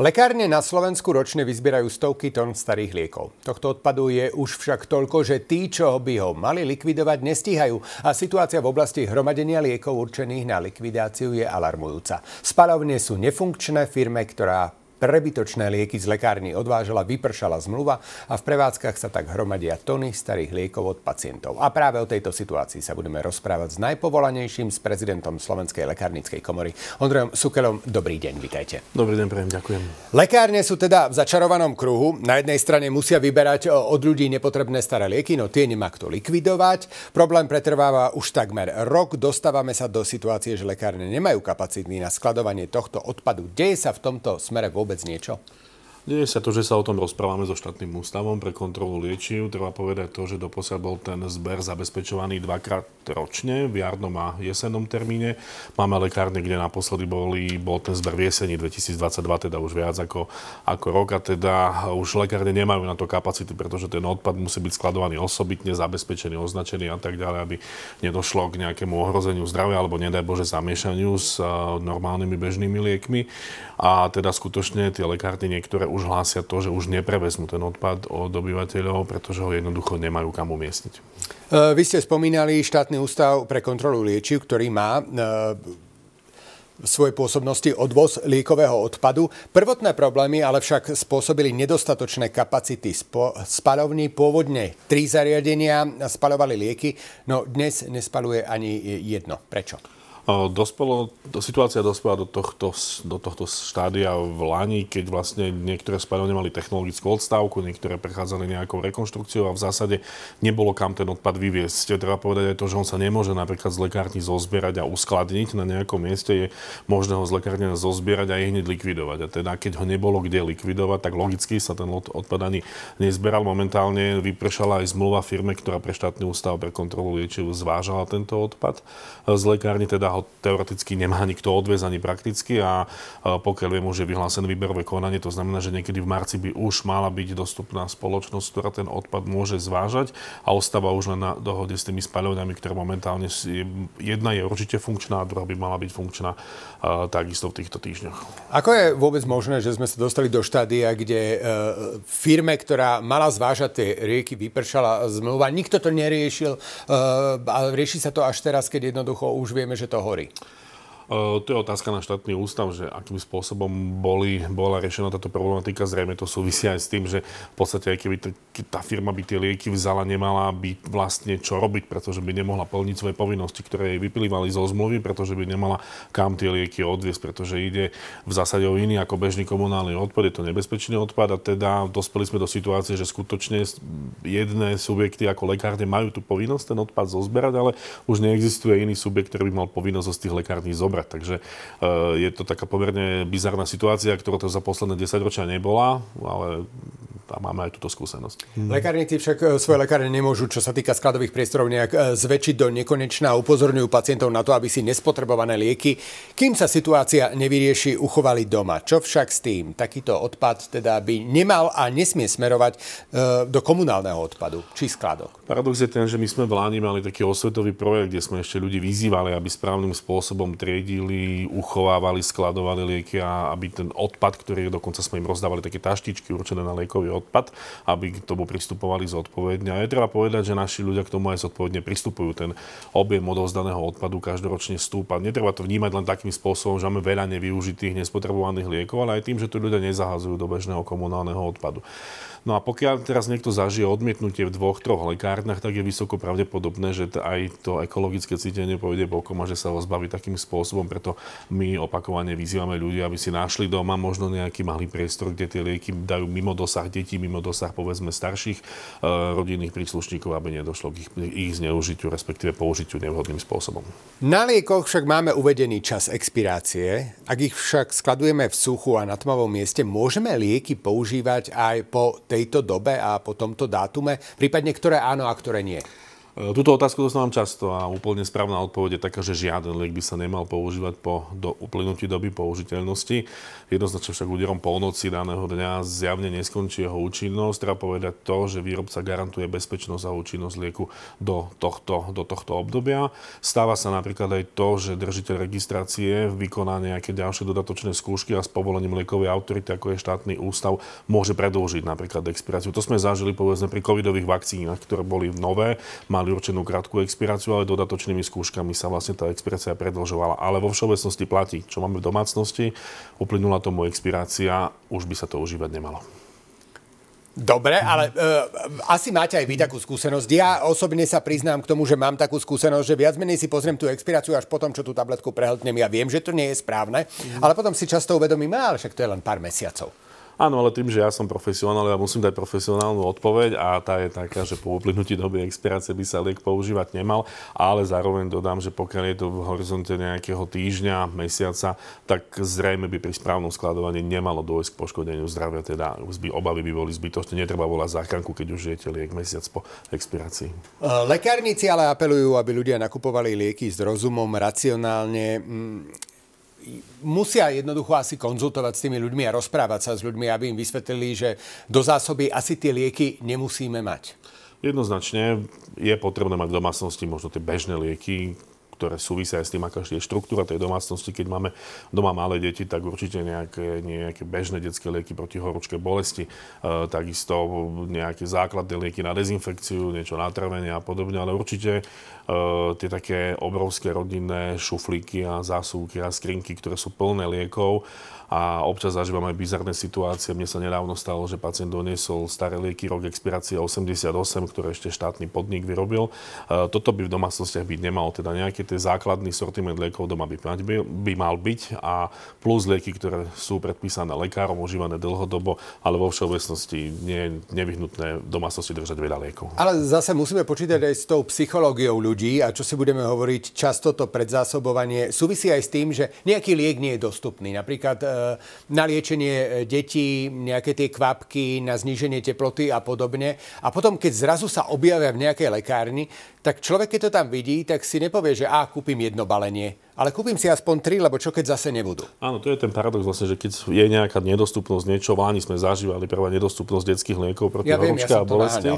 Lekárne na Slovensku ročne vyzbierajú stovky tón starých liekov. Tohto odpadu je už však toľko, že tí, čo by ho mali likvidovať, nestíhajú. A situácia v oblasti hromadenia liekov určených na likvidáciu je alarmujúca. Spalovne sú nefunkčné firme, ktorá prebytočné lieky z lekárny odvážala, vypršala zmluva a v prevádzkach sa tak hromadia tony starých liekov od pacientov. A práve o tejto situácii sa budeme rozprávať s najpovolanejším, s prezidentom Slovenskej lekárnickej komory, Ondrejom Sukelom. Dobrý deň, vitajte. Dobrý deň, prejem, ďakujem. Lekárne sú teda v začarovanom kruhu. Na jednej strane musia vyberať od ľudí nepotrebné staré lieky, no tie nemá kto likvidovať. Problém pretrváva už takmer rok. Dostávame sa do situácie, že lekárne nemajú kapacity na skladovanie tohto odpadu. Deje sa v tomto smere vôbec vôbec niečo? Deje sa to, že sa o tom rozprávame so štátnym ústavom pre kontrolu liečiv. Treba povedať to, že doposiaľ bol ten zber zabezpečovaný dvakrát ročne, v jarnom a jesennom termíne. Máme lekárne, kde naposledy boli, bol ten zber v jeseni 2022, teda už viac ako, ako rok a teda už lekárne nemajú na to kapacity, pretože ten odpad musí byť skladovaný osobitne, zabezpečený, označený a tak ďalej, aby nedošlo k nejakému ohrozeniu zdravia alebo nedaj Bože zamiešaniu s normálnymi bežnými liekmi. A teda skutočne tie lekárne niektoré už hlásia to, že už neprevezmú ten odpad od obyvateľov, pretože ho jednoducho nemajú kam umiestniť. E, vy ste spomínali štátny ústav pre kontrolu liečiv, ktorý má e, v svojej pôsobnosti odvoz liekového odpadu. Prvotné problémy ale však spôsobili nedostatočné kapacity spalovní. Pôvodne tri zariadenia spalovali lieky, no dnes nespaluje ani jedno. Prečo? Dospelo, situácia dospela do tohto, do tohto štádia v Lani, keď vlastne niektoré spaľovne mali technologickú odstávku, niektoré prechádzali nejakou rekonštrukciou a v zásade nebolo kam ten odpad vyviesť. Treba povedať aj to, že on sa nemôže napríklad z lekárny zozbierať a uskladniť na nejakom mieste, je možné ho z lekárne zozbierať a hneď likvidovať. A teda keď ho nebolo kde likvidovať, tak logicky sa ten odpad ani nezberal. Momentálne vypršala aj zmluva firme, ktorá pre štátny ústav pre kontrolu liečiv zvážala tento odpad z lekárny, teda ho teoreticky nemá nikto odviezť ani prakticky a pokiaľ viem, už je vyhlásené výberové konanie, to znamená, že niekedy v marci by už mala byť dostupná spoločnosť, ktorá ten odpad môže zvážať a ostáva už len na dohode s tými spaľovňami, ktoré momentálne je, jedna je určite funkčná a druhá by mala byť funkčná takisto v týchto týždňoch. Ako je vôbec možné, že sme sa dostali do štádia, kde uh, firme, ktorá mala zvážať tie rieky, vypršala zmluva, nikto to neriešil uh, a rieši sa to až teraz, keď jednoducho už vieme, že to hovorí? To je otázka na štátny ústav, že akým spôsobom boli, bola riešená táto problematika. Zrejme to súvisia aj s tým, že v podstate aj keby tá firma by tie lieky vzala, nemala by vlastne čo robiť, pretože by nemohla plniť svoje povinnosti, ktoré jej vyplývali zo zmluvy, pretože by nemala kam tie lieky odviesť, pretože ide v zásade o iný ako bežný komunálny odpad, je to nebezpečný odpad a teda dospeli sme do situácie, že skutočne jedné subjekty ako lekárne majú tú povinnosť ten odpad zozberať, ale už neexistuje iný subjekt, ktorý by mal povinnosť z tých lekární zobrať zobrať. Takže eh, je to taká pomerne bizarná situácia, ktorá to za posledné 10 ročia nebola, ale a máme aj túto skúsenosť. Hmm. Lekárnici však e, svoje lekárne nemôžu, čo sa týka skladových priestorov, nejak e, zväčšiť do nekonečná a upozorňujú pacientov na to, aby si nespotrebované lieky, kým sa situácia nevyrieši, uchovali doma. Čo však s tým? Takýto odpad teda by nemal a nesmie smerovať e, do komunálneho odpadu či skladok. Paradox je ten, že my sme v Láni mali taký osvetový projekt, kde sme ešte ľudí vyzývali, aby správnym spôsobom triedili, uchovávali, skladovali lieky a aby ten odpad, ktorý dokonca sme im rozdávali také taštičky určené na liekový odpad, aby k tomu pristupovali zodpovedne. A je treba povedať, že naši ľudia k tomu aj zodpovedne pristupujú. Ten objem odovzdaného odpadu každoročne stúpa. Netreba to vnímať len takým spôsobom, že máme veľa nevyužitých, nespotrebovaných liekov, ale aj tým, že tu ľudia nezahazujú do bežného komunálneho odpadu. No a pokiaľ teraz niekto zažije odmietnutie v dvoch, troch lekárnach, tak je vysoko pravdepodobné, že aj to ekologické cítenie pôjde bokom a že sa ho zbaví takým spôsobom. Preto my opakovane vyzývame ľudí, aby si našli doma možno nejaký malý priestor, kde tie lieky dajú mimo dosah detí, mimo dosah povedzme starších e, rodinných príslušníkov, aby nedošlo k ich, ich zneužitiu, respektíve použitiu nevhodným spôsobom. Na liekoch však máme uvedený čas expirácie. Ak ich však skladujeme v suchu a na tmavom mieste, môžeme lieky používať aj po tejto dobe a po tomto dátume, prípadne ktoré áno a ktoré nie? E, túto otázku dostávam často a úplne správna odpoveď je taká, že žiaden liek by sa nemal používať po do uplynutí doby použiteľnosti. Jednoznačne však úderom polnoci daného dňa zjavne neskončí jeho účinnosť. Treba povedať to, že výrobca garantuje bezpečnosť a účinnosť lieku do tohto, do tohto obdobia. Stáva sa napríklad aj to, že držiteľ registrácie vykoná nejaké ďalšie dodatočné skúšky a s povolením liekovej autority, ako je štátny ústav, môže predĺžiť napríklad expiráciu. To sme zažili povedzme pri covidových vakcínach, ktoré boli nové, mali určenú krátku expiráciu, ale dodatočnými skúškami sa vlastne tá expirácia predlžovala. Ale vo všeobecnosti platí, čo máme v domácnosti, uplynula tomu expirácia, už by sa to užívať nemalo. Dobre, ale uh, asi máte aj vy takú skúsenosť. Ja osobne sa priznám k tomu, že mám takú skúsenosť, že viac menej si pozriem tú expiráciu až potom, čo tú tabletku prehltnem. Ja viem, že to nie je správne, ale potom si často uvedomím, ale však to je len pár mesiacov. Áno, ale tým, že ja som profesionál, ja musím dať profesionálnu odpoveď a tá je taká, že po uplynutí doby expirácie by sa liek používať nemal, ale zároveň dodám, že pokiaľ je to v horizonte nejakého týždňa, mesiaca, tak zrejme by pri správnom skladovaní nemalo dôjsť k poškodeniu zdravia, teda obavy by boli zbytočné. Netreba volať záchranku, keď už žijete liek mesiac po expirácii. Lekárnici ale apelujú, aby ľudia nakupovali lieky s rozumom, racionálne. Musia jednoducho asi konzultovať s tými ľuďmi a rozprávať sa s ľuďmi, aby im vysvetlili, že do zásoby asi tie lieky nemusíme mať. Jednoznačne je potrebné mať v domácnosti možno tie bežné lieky, ktoré súvisia aj s tým, aká je štruktúra tej domácnosti. Keď máme doma malé deti, tak určite nejaké, nejaké bežné detské lieky proti horúčke bolesti, e, takisto nejaké základné lieky na dezinfekciu, niečo na trvenie a podobne, ale určite e, tie také obrovské rodinné šuflíky a zásuvky a skrinky, ktoré sú plné liekov, a občas zažívam aj bizarné situácie. Mne sa nedávno stalo, že pacient doniesol staré lieky, rok expirácie 88, ktoré ešte štátny podnik vyrobil. E, toto by v domácnostiach byť nemalo, teda nejaký ten základný sortiment liekov doma by, by, mal byť a plus lieky, ktoré sú predpísané lekárom, užívané dlhodobo, ale vo všeobecnosti nie je nevyhnutné v domácnosti držať veľa liekov. Ale zase musíme počítať aj s tou psychológiou ľudí a čo si budeme hovoriť, často to predzásobovanie súvisí aj s tým, že nejaký liek nie je dostupný. Napríklad e, na liečenie e, detí, nejaké tie kvapky, na zníženie teploty a podobne. A potom, keď zrazu sa objavia v nejakej lekárni, tak človek, keď to tam vidí, tak si nepovie, že a kúpim jedno balenie ale kúpim si aspoň tri, lebo čo keď zase nebudú? Áno, to je ten paradox vlastne, že keď je nejaká nedostupnosť niečo, v sme zažívali prvá nedostupnosť detských liekov proti ja ja a bolesti.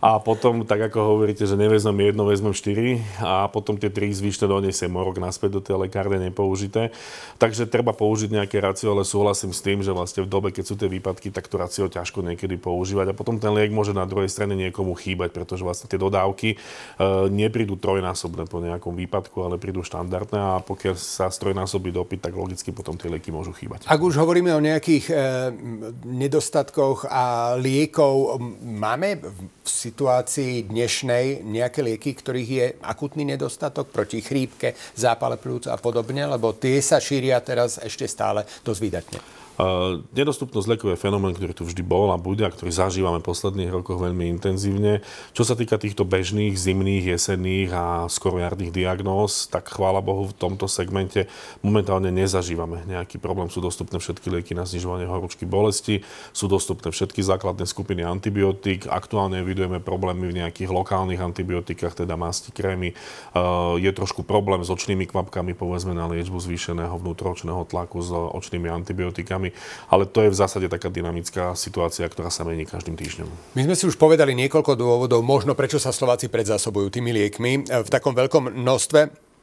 A potom, tak ako hovoríte, že nevezmem jedno, vezmem štyri a potom tie tri zvyšné donesiem morok naspäť do tej lekárne nepoužité. Takže treba použiť nejaké racio, ale súhlasím s tým, že vlastne v dobe, keď sú tie výpadky, tak to racio ťažko niekedy používať a potom ten liek môže na druhej strane niekomu chýbať, pretože vlastne tie dodávky neprídu trojnásobné po nejakom výpadku, ale prídu štandardné a a pokiaľ sa strojnásobí dopyt, tak logicky potom tie lieky môžu chýbať. Ak už hovoríme o nejakých e, nedostatkoch a liekov, máme v situácii dnešnej nejaké lieky, ktorých je akutný nedostatok proti chrípke, zápale plúc a podobne, lebo tie sa šíria teraz ešte stále dosť výdatne. Nedostupnosť liekov je fenomén, ktorý tu vždy bol a bude a ktorý zažívame v posledných rokoch veľmi intenzívne. Čo sa týka týchto bežných, zimných, jesenných a skoro jarných diagnóz, tak chvála Bohu v tomto segmente momentálne nezažívame nejaký problém. Sú dostupné všetky lieky na znižovanie horúčky bolesti, sú dostupné všetky základné skupiny antibiotík. Aktuálne evidujeme problémy v nejakých lokálnych antibiotikách, teda masti, krémy. Je trošku problém s očnými kvapkami, povedzme na liečbu zvýšeného vnútročného tlaku s očnými antibiotikami problémami, ale to je v zásade taká dynamická situácia, ktorá sa mení každým týždňom. My sme si už povedali niekoľko dôvodov, možno prečo sa Slováci predzásobujú tými liekmi v takom veľkom množstve.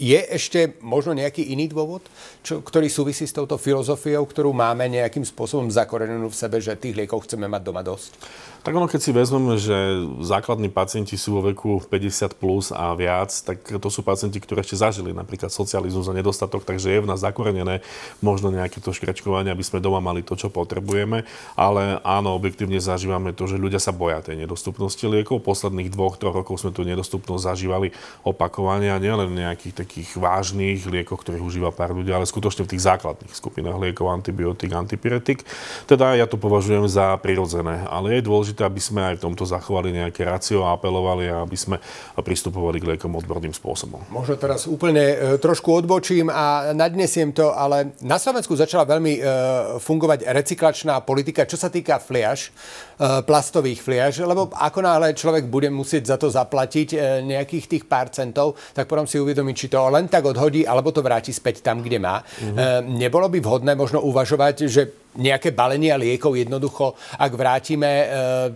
Je ešte možno nejaký iný dôvod, čo, ktorý súvisí s touto filozofiou, ktorú máme nejakým spôsobom zakorenenú v sebe, že tých liekov chceme mať doma dosť? Tak ono, keď si vezmeme, že základní pacienti sú vo veku 50 plus a viac, tak to sú pacienti, ktorí ešte zažili napríklad socializmus a nedostatok, takže je v nás zakorenené možno nejaké to škrečkovanie, aby sme doma mali to, čo potrebujeme. Ale áno, objektívne zažívame to, že ľudia sa boja tej nedostupnosti liekov. Posledných dvoch, troch rokov sme tú nedostupnosť zažívali opakovane a nielen v nejakých vážnych liekoch, ktorých užíva pár ľudí, ale skutočne v tých základných skupinách liekov, antibiotik, antipyretik. Teda ja to považujem za prirodzené, ale je dôležité, aby sme aj v tomto zachovali nejaké racio a apelovali a aby sme pristupovali k liekom odborným spôsobom. Možno teraz úplne e, trošku odbočím a nadnesiem to, ale na Slovensku začala veľmi e, fungovať recyklačná politika, čo sa týka fliaž, e, plastových fliaž, lebo ako náhle človek bude musieť za to zaplatiť nejakých tých pár centov, tak potom si uvedomí, či to len tak odhodí, alebo to vráti späť tam, kde má. Mm-hmm. Nebolo by vhodné možno uvažovať, že nejaké balenia liekov jednoducho, ak vrátime e,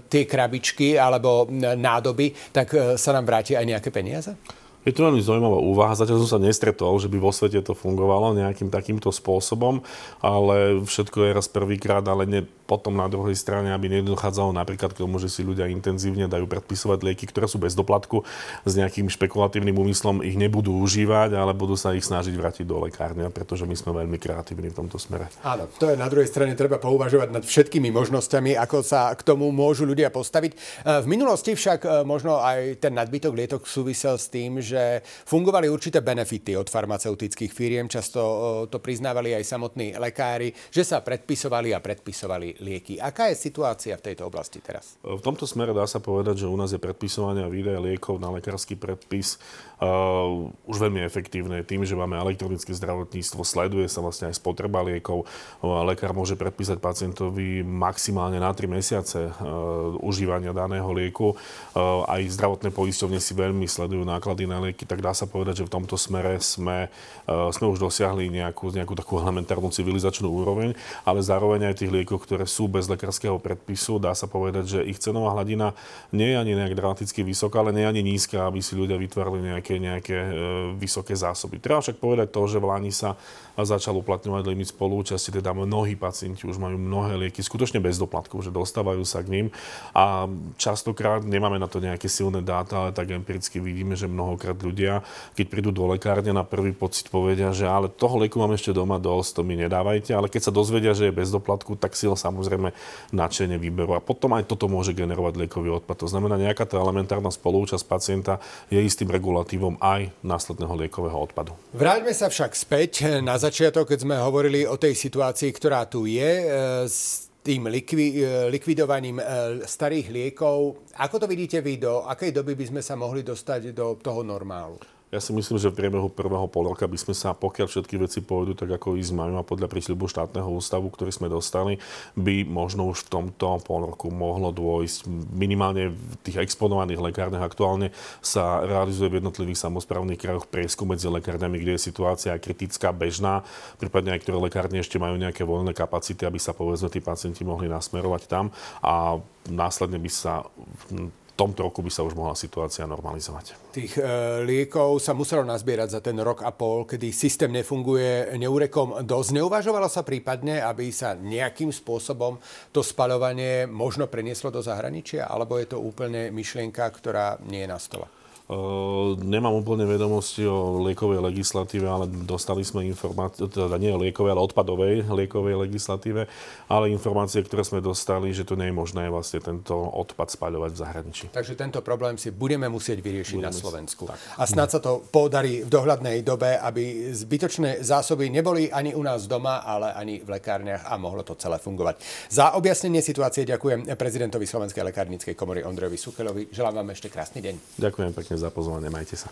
tie krabičky alebo nádoby, tak e, sa nám vráti aj nejaké peniaze? Je to veľmi zaujímavá úvaha. Zatiaľ som sa nestretol, že by vo svete to fungovalo nejakým takýmto spôsobom, ale všetko je raz prvýkrát, ale ne, potom na druhej strane, aby nedochádzalo napríklad k tomu, že si ľudia intenzívne dajú predpisovať lieky, ktoré sú bez doplatku, s nejakým špekulatívnym úmyslom ich nebudú užívať, ale budú sa ich snažiť vrátiť do lekárne, pretože my sme veľmi kreatívni v tomto smere. Áno, to je na druhej strane treba pouvažovať nad všetkými možnosťami, ako sa k tomu môžu ľudia postaviť. E, v minulosti však e, možno aj ten nadbytok lietok súvisel s tým, že fungovali určité benefity od farmaceutických firiem, často to priznávali aj samotní lekári, že sa predpisovali a predpisovali lieky. Aká je situácia v tejto oblasti teraz? V tomto smere dá sa povedať, že u nás je predpisovanie a výdaj liekov na lekársky predpis uh, už veľmi efektívne. Tým, že máme elektronické zdravotníctvo, sleduje sa vlastne aj spotreba liekov. Uh, lekár môže predpísať pacientovi maximálne na 3 mesiace uh, užívania daného lieku. Uh, aj zdravotné poisťovne si veľmi sledujú náklady na lieky, tak dá sa povedať, že v tomto smere sme, uh, sme už dosiahli nejakú, nejakú takú elementárnu civilizačnú úroveň, ale zároveň aj tých liekov, ktoré sú bez lekárskeho predpisu. Dá sa povedať, že ich cenová hladina nie je ani nejak dramaticky vysoká, ale nie je ani nízka, aby si ľudia vytvárali nejaké, nejaké e, vysoké zásoby. Treba však povedať to, že v Lani sa začal uplatňovať limit spolúčasti, teda mnohí pacienti už majú mnohé lieky skutočne bez doplatku, že dostávajú sa k ním a častokrát nemáme na to nejaké silné dáta, ale tak empiricky vidíme, že mnohokrát ľudia, keď prídu do lekárne na prvý pocit povedia, že ale toho lieku mám ešte doma dosť, to mi nedávajte, ale keď sa dozvedia, že je bez doplatku, tak si ho samozrejme nadšene vyberú. A potom aj toto môže generovať liekový odpad. To znamená, nejaká tá elementárna spolúčasť pacienta je istým regulatívom aj následného liekového odpadu. Vráťme sa však späť na začiatok, keď sme hovorili o tej situácii, ktorá tu je e, s tým likvi, e, likvidovaním e, starých liekov. Ako to vidíte vy, do akej doby by sme sa mohli dostať do toho normálu? Ja si myslím, že v priebehu prvého pol roka by sme sa, pokiaľ všetky veci pôjdu tak, ako ísť majú a podľa prísľubu štátneho ústavu, ktorý sme dostali, by možno už v tomto pol roku mohlo dôjsť minimálne v tých exponovaných lekárniach. Aktuálne sa realizuje v jednotlivých samozprávnych krajoch prieskum medzi lekárňami, kde je situácia kritická, bežná, prípadne aj ktoré lekárne ešte majú nejaké voľné kapacity, aby sa povedzme tí pacienti mohli nasmerovať tam a následne by sa tomto roku by sa už mohla situácia normalizovať. Tých e, liekov sa muselo nazbierať za ten rok a pol, kedy systém nefunguje neurekom dosť. Neuvažovalo sa prípadne, aby sa nejakým spôsobom to spaľovanie možno prenieslo do zahraničia, alebo je to úplne myšlienka, ktorá nie je na stole? Nemám úplne vedomosti o liekovej legislatíve, ale dostali sme informácie, teda nie o liekovej, ale odpadovej liekovej legislatíve, ale informácie, ktoré sme dostali, že to nie je možné vlastne tento odpad spaľovať v zahraničí. Takže tento problém si budeme musieť vyriešiť budeme na Slovensku. Tak. A snad sa to podarí v dohľadnej dobe, aby zbytočné zásoby neboli ani u nás doma, ale ani v lekárniach a mohlo to celé fungovať. Za objasnenie situácie ďakujem prezidentovi Slovenskej lekárnickej komory Ondrejovi Sukelovi. Želám vám ešte krásny deň. Ďakujem pekne za pozvanie, majte sa.